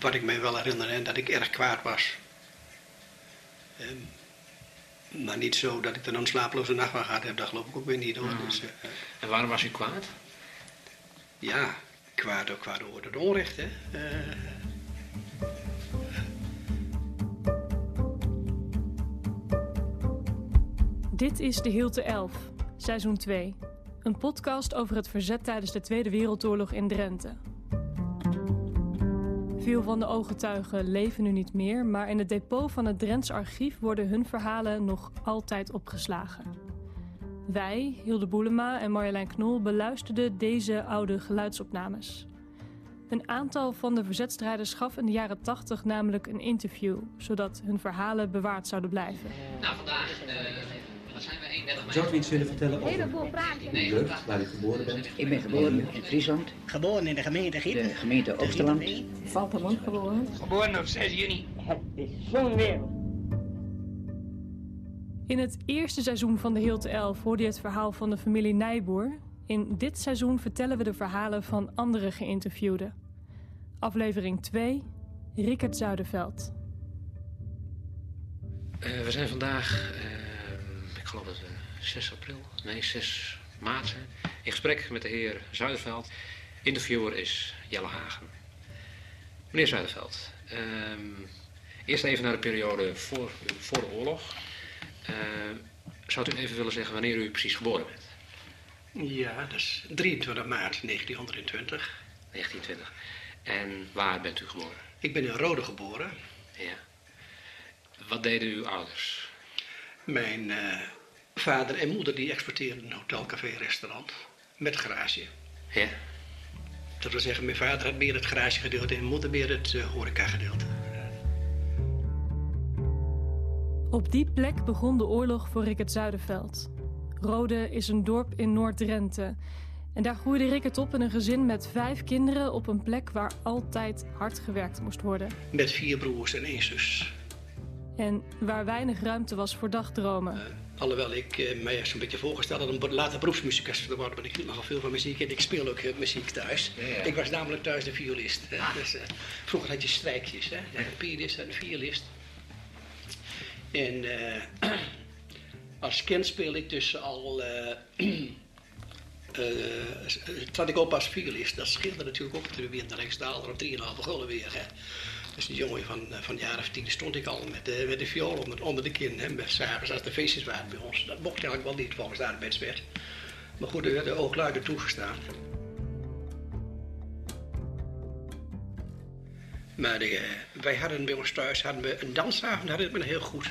wat ik mij wel herinner, hè, dat ik erg kwaad was. Ehm, maar niet zo dat ik er een slapeloze nacht van gehad heb, dat geloof ik ook weer niet hoor. Mm. Dus, eh, En waarom was u kwaad? ja, kwaad, ook kwaad over het onrecht. Hè. Eh, Dit is De Hilte 11, seizoen 2. Een podcast over het verzet tijdens de Tweede Wereldoorlog in Drenthe. Veel van de ooggetuigen leven nu niet meer, maar in het depot van het Drents archief worden hun verhalen nog altijd opgeslagen. Wij, Hilde Boelema en Marjolein Knol, beluisterden deze oude geluidsopnames. Een aantal van de verzetstrijders gaf in de jaren 80 namelijk een interview, zodat hun verhalen bewaard zouden blijven. Nou, vandaag uh, wat zijn we 31 mei. Zou u iets willen vertellen over jeugd, waar u geboren bent? Ik ben geboren in Friesland, Geboren in de gemeente de Gieten. gemeente Oosterland. Valtemont geboren. Geboren op 6 juni. Het is zo'n wereld. In het eerste seizoen van de Hilte 11 hoorde je het verhaal van de familie Nijboer. In dit seizoen vertellen we de verhalen van andere geïnterviewden. Aflevering 2, Rickert Zuiderveld. Uh, we zijn vandaag, uh, ik geloof dat het 6 april, nee 6 maart in gesprek met de heer Zuiderveld. Interviewer is Jelle Hagen. Meneer Zuiderveld, uh, eerst even naar de periode voor, voor de oorlog. Uh, zou u even willen zeggen wanneer u precies geboren bent? ja, dat is 23 maart 1920. 1920. En waar bent u geboren? Ik ben in Rode geboren. Ja. Wat deden uw ouders? Mijn uh, vader en moeder die exporteerden een hotel, café, restaurant met garage. Ja. Dat wil zeggen, mijn vader had meer het garagegedeelte en mijn moeder meer het uh, horecagedeelte. Op die plek begon de oorlog voor Rickert Zuiderveld. Rode is een dorp in Noord-Drenthe. En daar groeide Rickert op in een gezin met vijf kinderen op een plek waar altijd hard gewerkt moest worden. Met vier broers en één zus. En waar weinig ruimte was voor dagdromen. Uh, alhoewel ik uh, mij zo'n beetje voorgesteld had om later beroepsmuzikus te worden, maar ik hield nogal veel van muziek en ik speel ook uh, muziek thuis. Ja, ja. Ik was namelijk thuis de violist. Ah. Dus, vroeger had je strijkjes, hè? Ja. een pianist en een violist. En als kind speelde ik dus al. Uh, trad ik op als violist. Dat scheelde natuurlijk ook weer in de Rijksdaalder op 3,5 gulden weer. Hè. Dus een jongen van, van een jaar of tien stond ik al met de, met de viool onder, onder de kin. Met s'avonds als de feestjes waren bij ons. Dat mocht eigenlijk wel niet volgens de arbeidswet. Maar goed, er werd de oogluider toegestaan. Maar de, wij hadden bij ons thuis hadden we een dansavond, hadden we heel goed.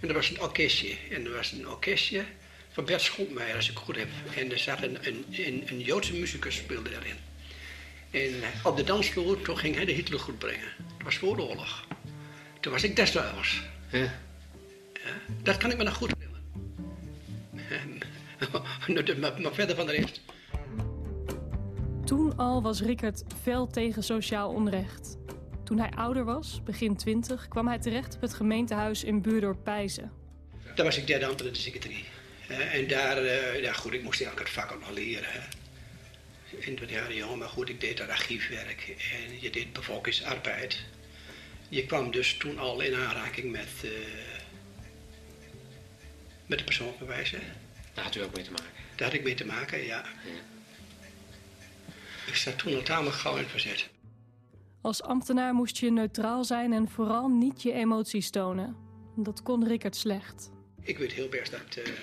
En er was een orkestje. En er was een orkestje van Bert Schontmeijer, als ik het goed heb. En er zat een, een, een, een Joodse muzikus speelde daarin. En op de dansvloer, toen ging hij de Hitler goed brengen. Dat was voor de oorlog. Toen was ik desduivels. Ja. ja. Dat kan ik me nog goed herinneren. maar, maar verder van de rest. Toen al was Rickert fel tegen sociaal onrecht. Toen hij ouder was, begin twintig, kwam hij terecht op het gemeentehuis in Buurdorp Pijzen. Daar was ik derde ambtenaar de secretarie. En daar, uh, ja goed, ik moest eigenlijk het vak ook nog leren. Hè. In het jaren jong, maar goed, ik deed daar archiefwerk en je deed bevolkingsarbeid. Je kwam dus toen al in aanraking met, uh, met de persoonsbewijzen. Daar had u ook mee te maken? Daar had ik mee te maken, ja. ja. Ik zat toen al tamelijk gauw in het verzet. Als ambtenaar moest je neutraal zijn en vooral niet je emoties tonen. Dat kon Rickert slecht. Ik weet heel best dat uh,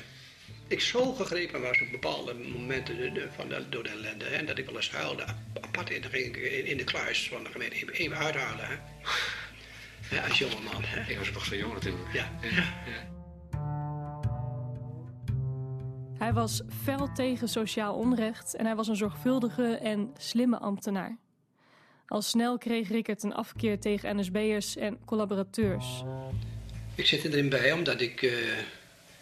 ik zo gegrepen was op bepaalde momenten de, de, van de, door de ellende. En dat ik wel eens huilde, apart in de, in, in de kluis van de gemeente. Even, uithalen, hè. Ja, als jongeman, hè. Ik was nog zo jong natuurlijk. Ja. ja. ja. Hij was fel tegen sociaal onrecht en hij was een zorgvuldige en slimme ambtenaar. Al snel kreeg Rickert een afkeer tegen NSB'ers en collaborateurs. Ik zit erin bij omdat ik uh,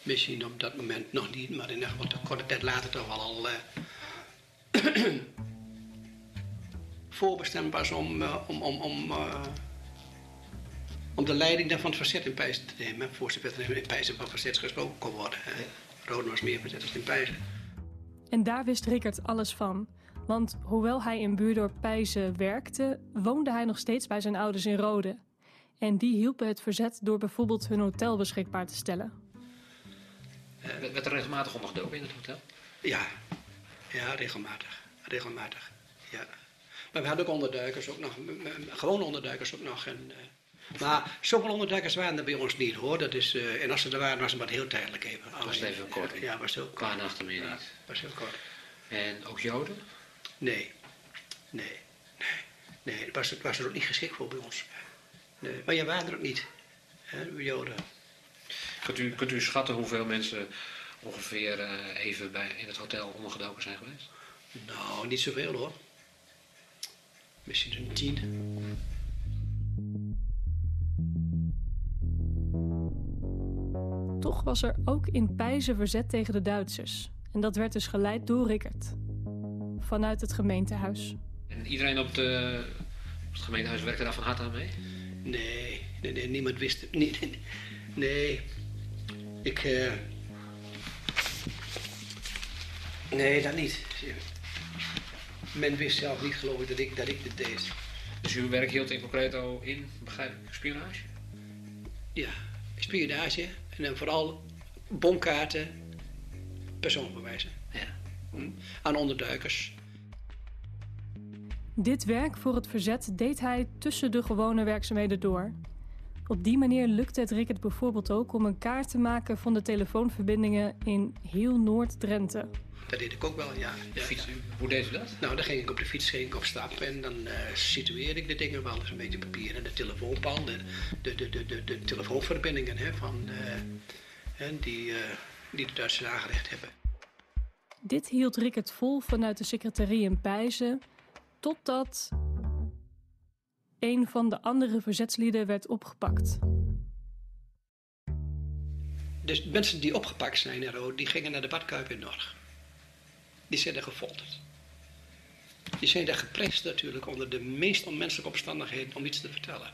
misschien op dat moment nog niet, maar in een korte tijd later toch wel al uh, voorbestemd was om, uh, om, om, om, om de leiding van het verzet in Pijzen te nemen. Voor er in Pijzen van verzet gesproken kon worden. Roden was meer verzet dan in Pijzen. En daar wist Rickert alles van. Want hoewel hij in buurdorp Pijzen werkte, woonde hij nog steeds bij zijn ouders in Rode. En die hielpen het verzet door bijvoorbeeld hun hotel beschikbaar te stellen. Werd werd er regelmatig ondergedoken in het hotel? Ja, ja, regelmatig. Regelmatig, ja. Maar we hadden ook onderduikers, ook nog, gewone onderduikers ook nog. En, eh, maar zoveel onderduikers waren er bij ons niet hoor. Dat is, eh, en als ze er waren, was het maar heel tijdelijk even. Was even kort? Ja, was heel kort. Qua nachten meer Ja, niet. was heel kort. En ook Joden? Nee, nee, nee. Nee, het was, was er ook niet geschikt voor bij ons. Nee, maar je waren er ook niet, hè, de Joden. Kunt u, kunt u schatten hoeveel mensen ongeveer eh, even bij, in het hotel ondergedoken zijn geweest? Nou, niet zoveel hoor. Misschien een tien. Toch was er ook in Pijzen verzet tegen de Duitsers. En dat werd dus geleid door Rickert. Vanuit het gemeentehuis. En iedereen op, de, op het gemeentehuis werkte daar van harte aan mee? Nee, nee, nee niemand wist het. Nee, nee, nee. Ik. eh, Nee, dat niet. Men wist zelf niet, geloof ik, dat ik, dat ik dit deed. Dus uw werk hield in concreto in, begrijp ik, spionage? Ja, spionage en dan vooral bonkaarten, persoonsbewijzen Ja. hm, aan onderduikers. Dit werk voor het verzet deed hij tussen de gewone werkzaamheden door. Op die manier lukte het Rickert bijvoorbeeld ook om een kaart te maken van de telefoonverbindingen in heel Noord-Drenthe. Dat deed ik ook wel, ja. ja, Fiets, ja. Hoe deed u dat? Nou, dan ging ik op de fiets ging ik op stap en dan eh, situeerde ik de dingen wel eens een beetje papier en de telefoonpan, de, de, de, de, de, de telefoonverbindingen hè, van, eh, die, eh, die de Duitsers aangelegd hebben. Dit hield Rickert vol vanuit de secretarie in Pijzen, totdat een van de andere verzetslieden werd opgepakt. Dus mensen die opgepakt zijn in Rode, die gingen naar de badkuip in Norg. Die zijn er gefolterd. Die zijn daar geprest natuurlijk onder de meest onmenselijke omstandigheden om iets te vertellen.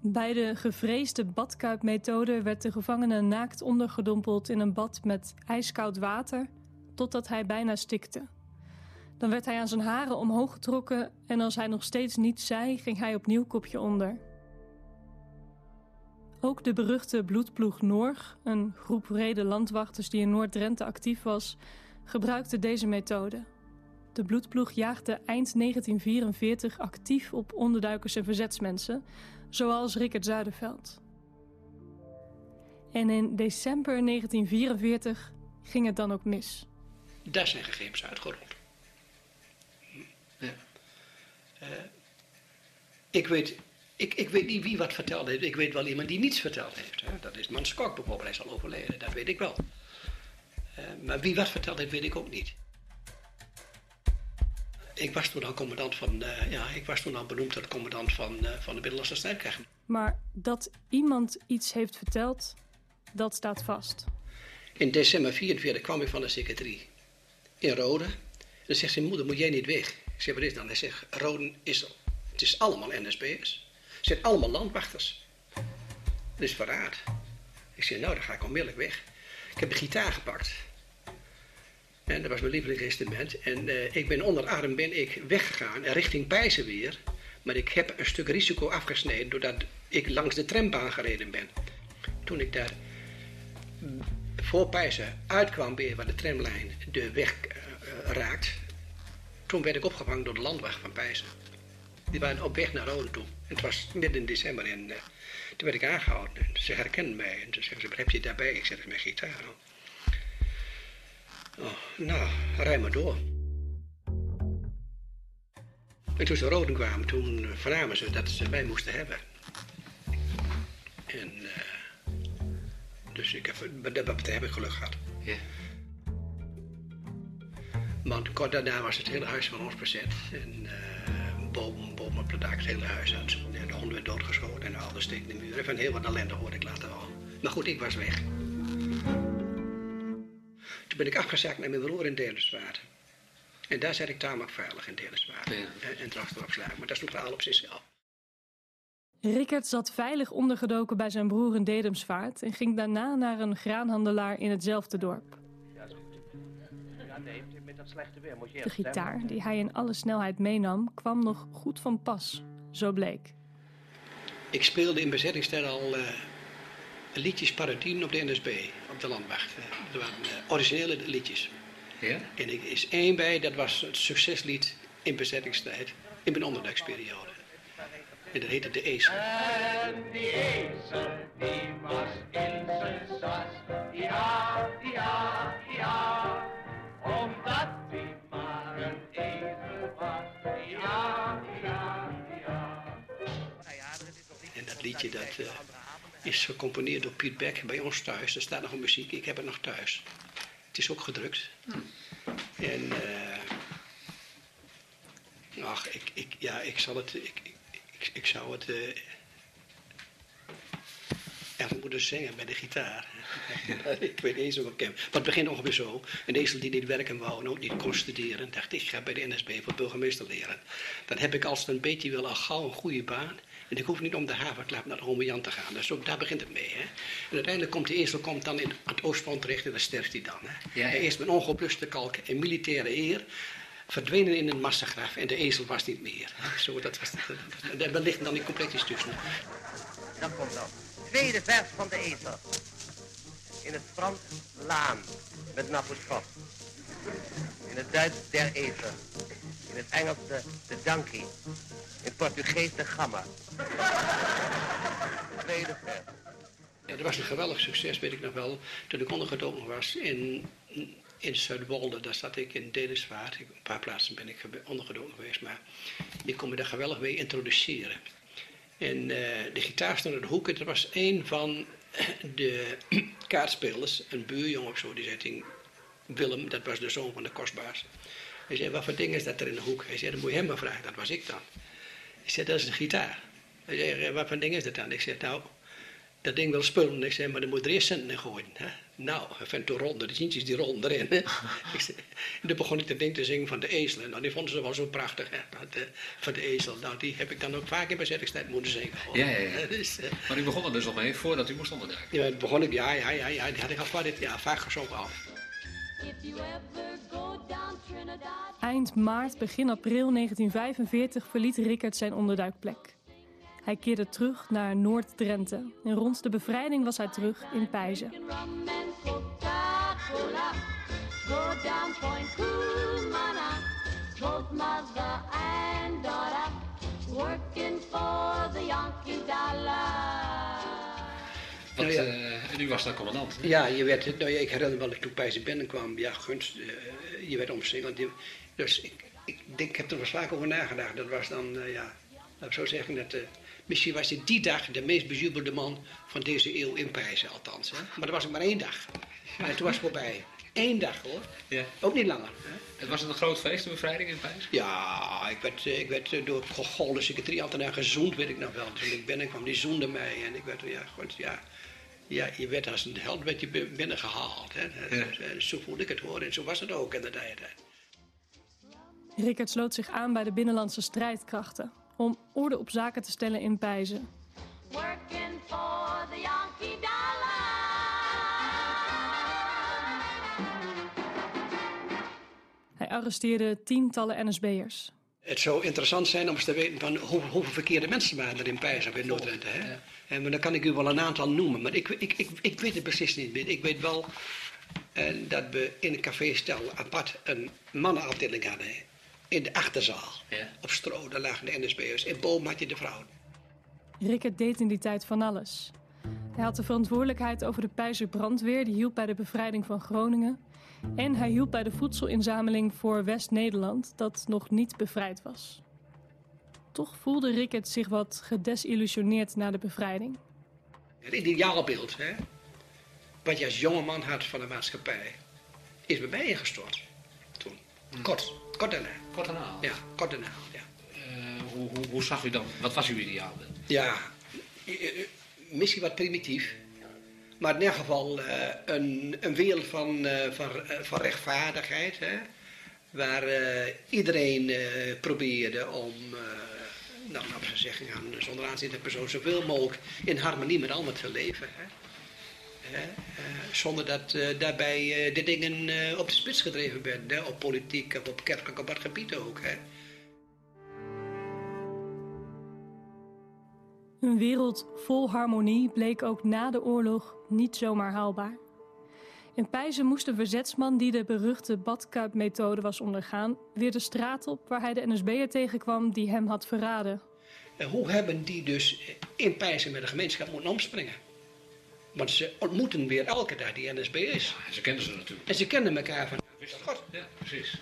Bij de gevreesde badkuipmethode werd de gevangene naakt ondergedompeld in een bad met ijskoud water, totdat hij bijna stikte. Dan werd hij aan zijn haren omhoog getrokken en als hij nog steeds niets zei, ging hij opnieuw kopje onder. Ook de beruchte bloedploeg Norg, een groep rede landwachters die in Noord-Drenthe actief was, gebruikte deze methode. De bloedploeg jaagde eind 1944 actief op onderduikers en verzetsmensen, zoals Rickert Zuiderveld. En in december 1944 ging het dan ook mis. Daar zijn gegevens uitgerold. Ja. Ik weet, ik, ik weet niet wie wat verteld heeft. Ik weet wel iemand die niets verteld heeft. Hè. Dat is Mans Kok bijvoorbeeld, hij is al overleden. Dat weet ik wel. Eh, maar wie wat verteld heeft, weet ik ook niet. Ik was toen al commandant van, eh, ja, ik was toen al benoemd tot commandant van, eh, van de Middellandse strijdkrachten. Maar dat iemand iets heeft verteld, dat staat vast. In december 44 kwam ik van de secretarie in Rode. En dan zegt zijn moeder, moet jij niet weg? Ik zeg, wat is dan? Hij zegt, Rode is, het is allemaal NSB'ers. Het zijn allemaal landwachters. Dat is verraad. Ik zeg, nou, dan ga ik onmiddellijk weg. Ik heb een gitaar gepakt. En dat was mijn lievelingsinstrument. En eh, ik ben onder arm ben ik weggegaan richting Pijzen weer. Maar ik heb een stuk risico afgesneden doordat ik langs de trambaan gereden ben. Toen ik daar voor Pijzen uitkwam weer waar de tramlijn de weg eh, eh, raakt. Toen werd ik opgevangen door de landwacht van Pijzen. Die waren op weg naar Rode toe. Het was midden december en eh, toen werd ik aangehouden. En ze herkenden mij en toen zeggen ze, heb je daarbij? Ik zeg, dat mijn gitaar. Oh, nou, rij maar door. En toen ze Roden kwamen, toen eh, vernamen ze dat ze mij moesten hebben. En eh, dus ik heb, dat betreft heb ik geluk gehad. Want kort daarna was het hele huis van ons bezet. En eh boom, boom op de dak, het hele huis uit. En de hond werd doodgeschoten en al de steek in de muren. Van heel wat ellende hoorde ik later al. Maar goed, ik was weg. Toen ben ik afgezakt naar mijn broer in Deliswaard. En daar zat ik tamelijk veilig in Deliswaard. Ja. En, en Drachtsdorpslaag. Maar dat is een verhaal op zichzelf. Rickert zat veilig ondergedoken bij zijn broer in Dedemsvaart en ging daarna naar een graanhandelaar in hetzelfde dorp. De gitaar, die hij in alle snelheid meenam, kwam nog goed van pas. Zo bleek. Ik speelde in bezettingstijd al eh, liedjes parodieën op de NSB, op de landwacht. Eh, Dat waren eh, originele liedjes. Ja? En er is één bij, dat was het succeslied in bezettingstijd, in mijn onderduiksperiode. En dat heette De Ezel. En die ezel, die was in zijn sas. Ja, ja, ja. Omdat die maar een ezel was. Ja, ja, ja. En dat liedje dat, eh, is gecomponeerd door Piet Beck bij ons thuis. Er staat nog een muziek, ik heb het nog thuis. Het is ook gedrukt. En eh, ach, ik, ik, ja, ik zal het, ik, ik, ik, ik zou het eh echt moeten zingen bij de gitaar. ik weet niet eens of ik hem. Maar het begint ongeveer zo. Een ezel die niet werken wou en ook niet kon studeren, dacht ik ga bij de NSB voor burgemeester leren. Dan heb ik als het een beetje wil al gauw een goede baan. En ik hoef niet om de havenklap naar de Ome Jan te gaan. Dus ook daar begint het mee. Hè. En uiteindelijk komt de ezel komt dan in het oostfront terecht en daar sterft hij dan. Hè. Ja, is met ongebluste kalk en militaire eer verdwenen in een massagraf en de ezel was niet meer. Zo, dat was, daar liggen dan die compleetjes tussen. Dat komt dan. Tweede vers van de ezel. In het Frans laan met een apostrof. In het Duits der ezel. In het Engels de, de donkey. In het Portugees de gamma. Tweede vers. Dat was een geweldig succes, weet ik nog wel. Toen ik ondergedoken was in, in Zuidwolde, daar zat ik in Deliswaard. Ik- Een paar plaatsen ben ik ondergedoken geweest, maar die kon me daar geweldig mee introduceren. En eh, de gitaar stond in de hoek er was een van de kaartspelers, een buurjongen of zo, die zei Willem, dat was de zoon van de kostbaas. Hij zei, wat voor ding is dat er in de hoek? Hij zei, dat moet je hem maar vragen, dat was ik dan. Ik zei, dat is een gitaar. Hij zei, "Eh, wat voor ding is dat dan? Ik zei, nou, dat ding wil spullen. Ik zei, maar dan moet je er eerst centen in gooien. Hè? Nou, hij vindt toen ronde, de zientjes die rollen erin. Hè? ik zei, en toen begon ik dat ding te zingen van de ezel. En nou, die vonden ze wel zo prachtig, hè? Dat, eh, van de ezel. Nou, die heb ik dan ook vaak in bezettingstijd moeten zingen. Ja, ja, ja. Dus, eh, Maar u begon er dus al mee voordat u moest onderduiken. ja, begon ik, ja, ja, ja, ja, die had ik al vaak, ja, vaak gezongen al. Eind maart, begin april 1945 verliet Rickert zijn onderduikplek. Hij keerde terug naar Noord-Drenthe en rond de bevrijding was hij terug in Pijzen. Want, Nou ja. eh, en u was dan commandant. hè? Ja, je werd, nou ja, ik herinner me wel dat toen Pijzen binnenkwam, ja, gunst, eh, je werd omsingeld. Dus ik, ik denk, ik heb er wel vaak over nagedacht. Dat was dan, eh, ja, laat ik zo zeggen, dat, eh, misschien was hij die dag de meest bejubelde man van deze eeuw in Pijzen, althans. Hè? Maar dat was ook maar één dag. En toen was het voorbij. Eén dag hoor, Ja. ook niet langer. Hè? Het was het een groot feest, de bevrijding in Pijs? Ja, ik werd, eh, ik werd eh, door Gogol, de secretariat gezoend, weet ik nog wel. Toen ik binnenkwam, die zoende mij. En ik werd, ja, goed, ja, ja, je werd als een held werd je bi- binnengehaald. Hè. Ja. Eh, Zo voelde ik het hoor en zo was het ook in de tijd. Rickert sloot zich aan bij de binnenlandse strijdkrachten om orde op zaken te stellen in Pijzen. Working for the Yankee dollar. Hij arresteerde tientallen NSB'ers. Het zou interessant zijn om eens te weten van hoe, hoeveel verkeerde mensen waren er in Pijs of in Noord-Drenthe. hè. En dan kan ik u wel een aantal noemen, maar ik, ik, ik, ik weet het precies niet meer. Ik weet wel eh, dat we in een café Stel apart een mannenafdeling hadden. In de achterzaal. Ja. Op stro, daar lagen de NSB'ers. En boven had je de vrouwen. Rickert deed in die tijd van alles. Hij had de verantwoordelijkheid over de Pijzer brandweer, die hielp bij de bevrijding van Groningen. En hij hielp bij de voedselinzameling voor West-Nederland, dat nog niet bevrijd was. Toch voelde Rickert zich wat gedesillusioneerd na de bevrijding. Het ideaalbeeld, hè, wat je als jongeman had van de maatschappij, is bij mij ingestort. Toen. Kort, kort daarna. Kort daarna. Ja, kort daarna. Ja, Eh, hoe, hoe, hoe zag u dan? Wat was uw ideaalbeeld? ja misschien wat primitief, maar in ieder geval eh, een, een wereld van, eh, van, van rechtvaardigheid, hè, waar iedereen probeerde om, nou, laten we zeggen, zonder aanzien de persoon zoveel mogelijk in harmonie met anderen te leven. Hè. Eh, zonder dat eh, daarbij eh, de dingen op de spits gedreven werden. Op politiek, of op kerkelijk, op wat gebied ook. Hè? Een wereld vol harmonie bleek ook na de oorlog niet zomaar haalbaar. In Pijzen moest de verzetsman die de beruchte badkuipmethode was ondergaan... weer de straat op waar hij de NSB'er tegenkwam die hem had verraden. En hoe hebben die dus in Pijzen met de gemeenschap moeten omspringen? Want ze ontmoeten weer elke dag die NSB'ers. En ze kenden ze natuurlijk. En ze kennen elkaar van... God. Ja, precies.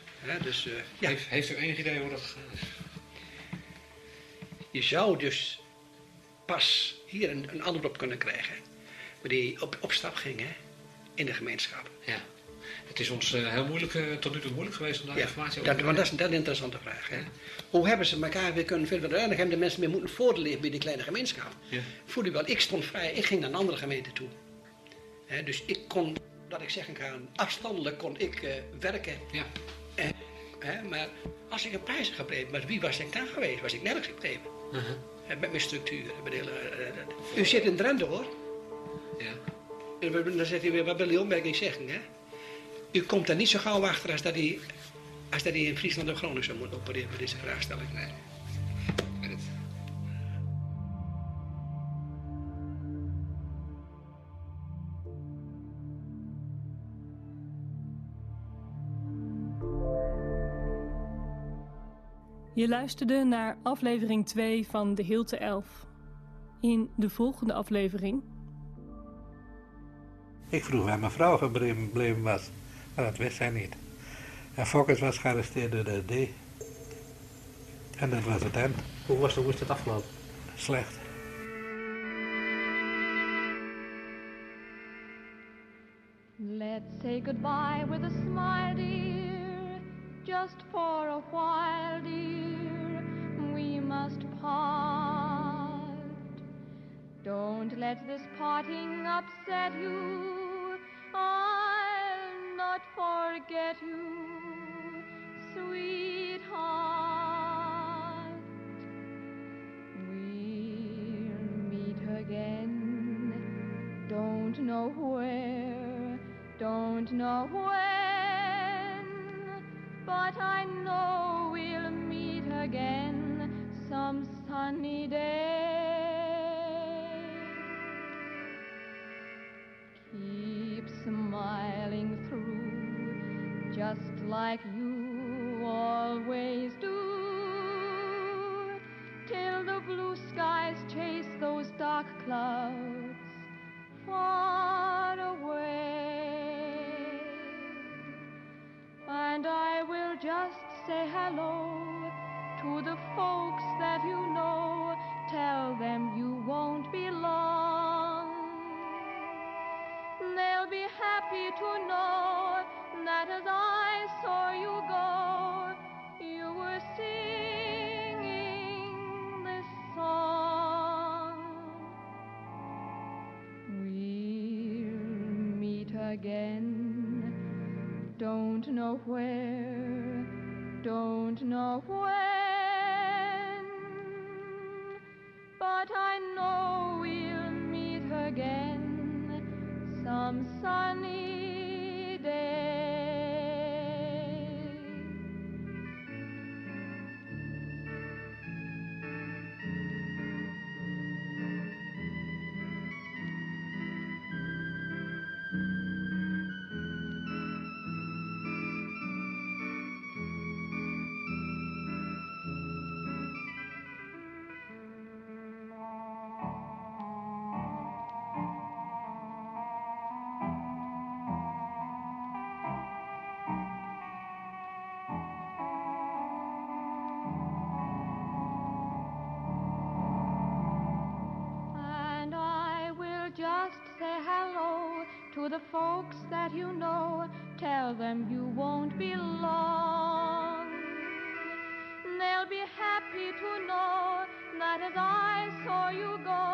Dus, eh, ja. Heeft, heeft u enig idee hoe dat gegaan is? Je zou dus pas hier een, een antwoord op kunnen krijgen. Maar die op, op stap ging hè, in de gemeenschap. Ja. Het is ons eh, heel moeilijk, eh, tot nu toe moeilijk geweest om daar Ja, informatie over te want krijgen. dat is, dat is een interessante vraag. Hè? Hoe hebben ze elkaar weer kunnen vinden? Want uiteindelijk hebben de mensen meer moeten voortleven bij die kleine gemeenschap. Ja. Voel je wel, ik stond vrij, ik ging naar een andere gemeente toe. Hè, dus ik kon, dat ik zeggen kan, afstandelijk kon ik eh, werken. Ja. Eh, hè, maar als ik een prijs gebleven, maar wie was ik daar geweest? Was ik nergens gebleven. Uh-huh. Met mijn structuur. Met de hele, u zit in Drenthe hoor. Ja. En dan zegt hij weer, wat wil die opmerking zeggen? Hè? U komt daar niet zo gauw achter als dat hij, als dat hij in Friesland of Groningen zou moeten opereren met deze vraagstelling. Nee. Je luisterde naar aflevering 2 van De Hilte 11. In de volgende aflevering Ik vroeg waar mijn vrouw gebleven was, dat wist zij niet. En Fokkers was gearresteerd door de D. En dat was het eind. Hoe was, hoe is het afgelopen? Slecht. Let's say goodbye with a smile, dear, just for a while, dear. We must part. Don't let this parting upset you. Not forget you, sweetheart. We'll meet again. Don't know where, don't know when, but I know just like you always do, till the blue skies chase those dark clouds far away. And I will just say hello to the folks that you know. Tell them you won't be long. They'll be happy to know that as I saw you go, you were singing this song. We'll meet again. Don't know where, don't know when, to the folks that you know. Tell them you won't be long. They'll be happy to know that as I saw you go,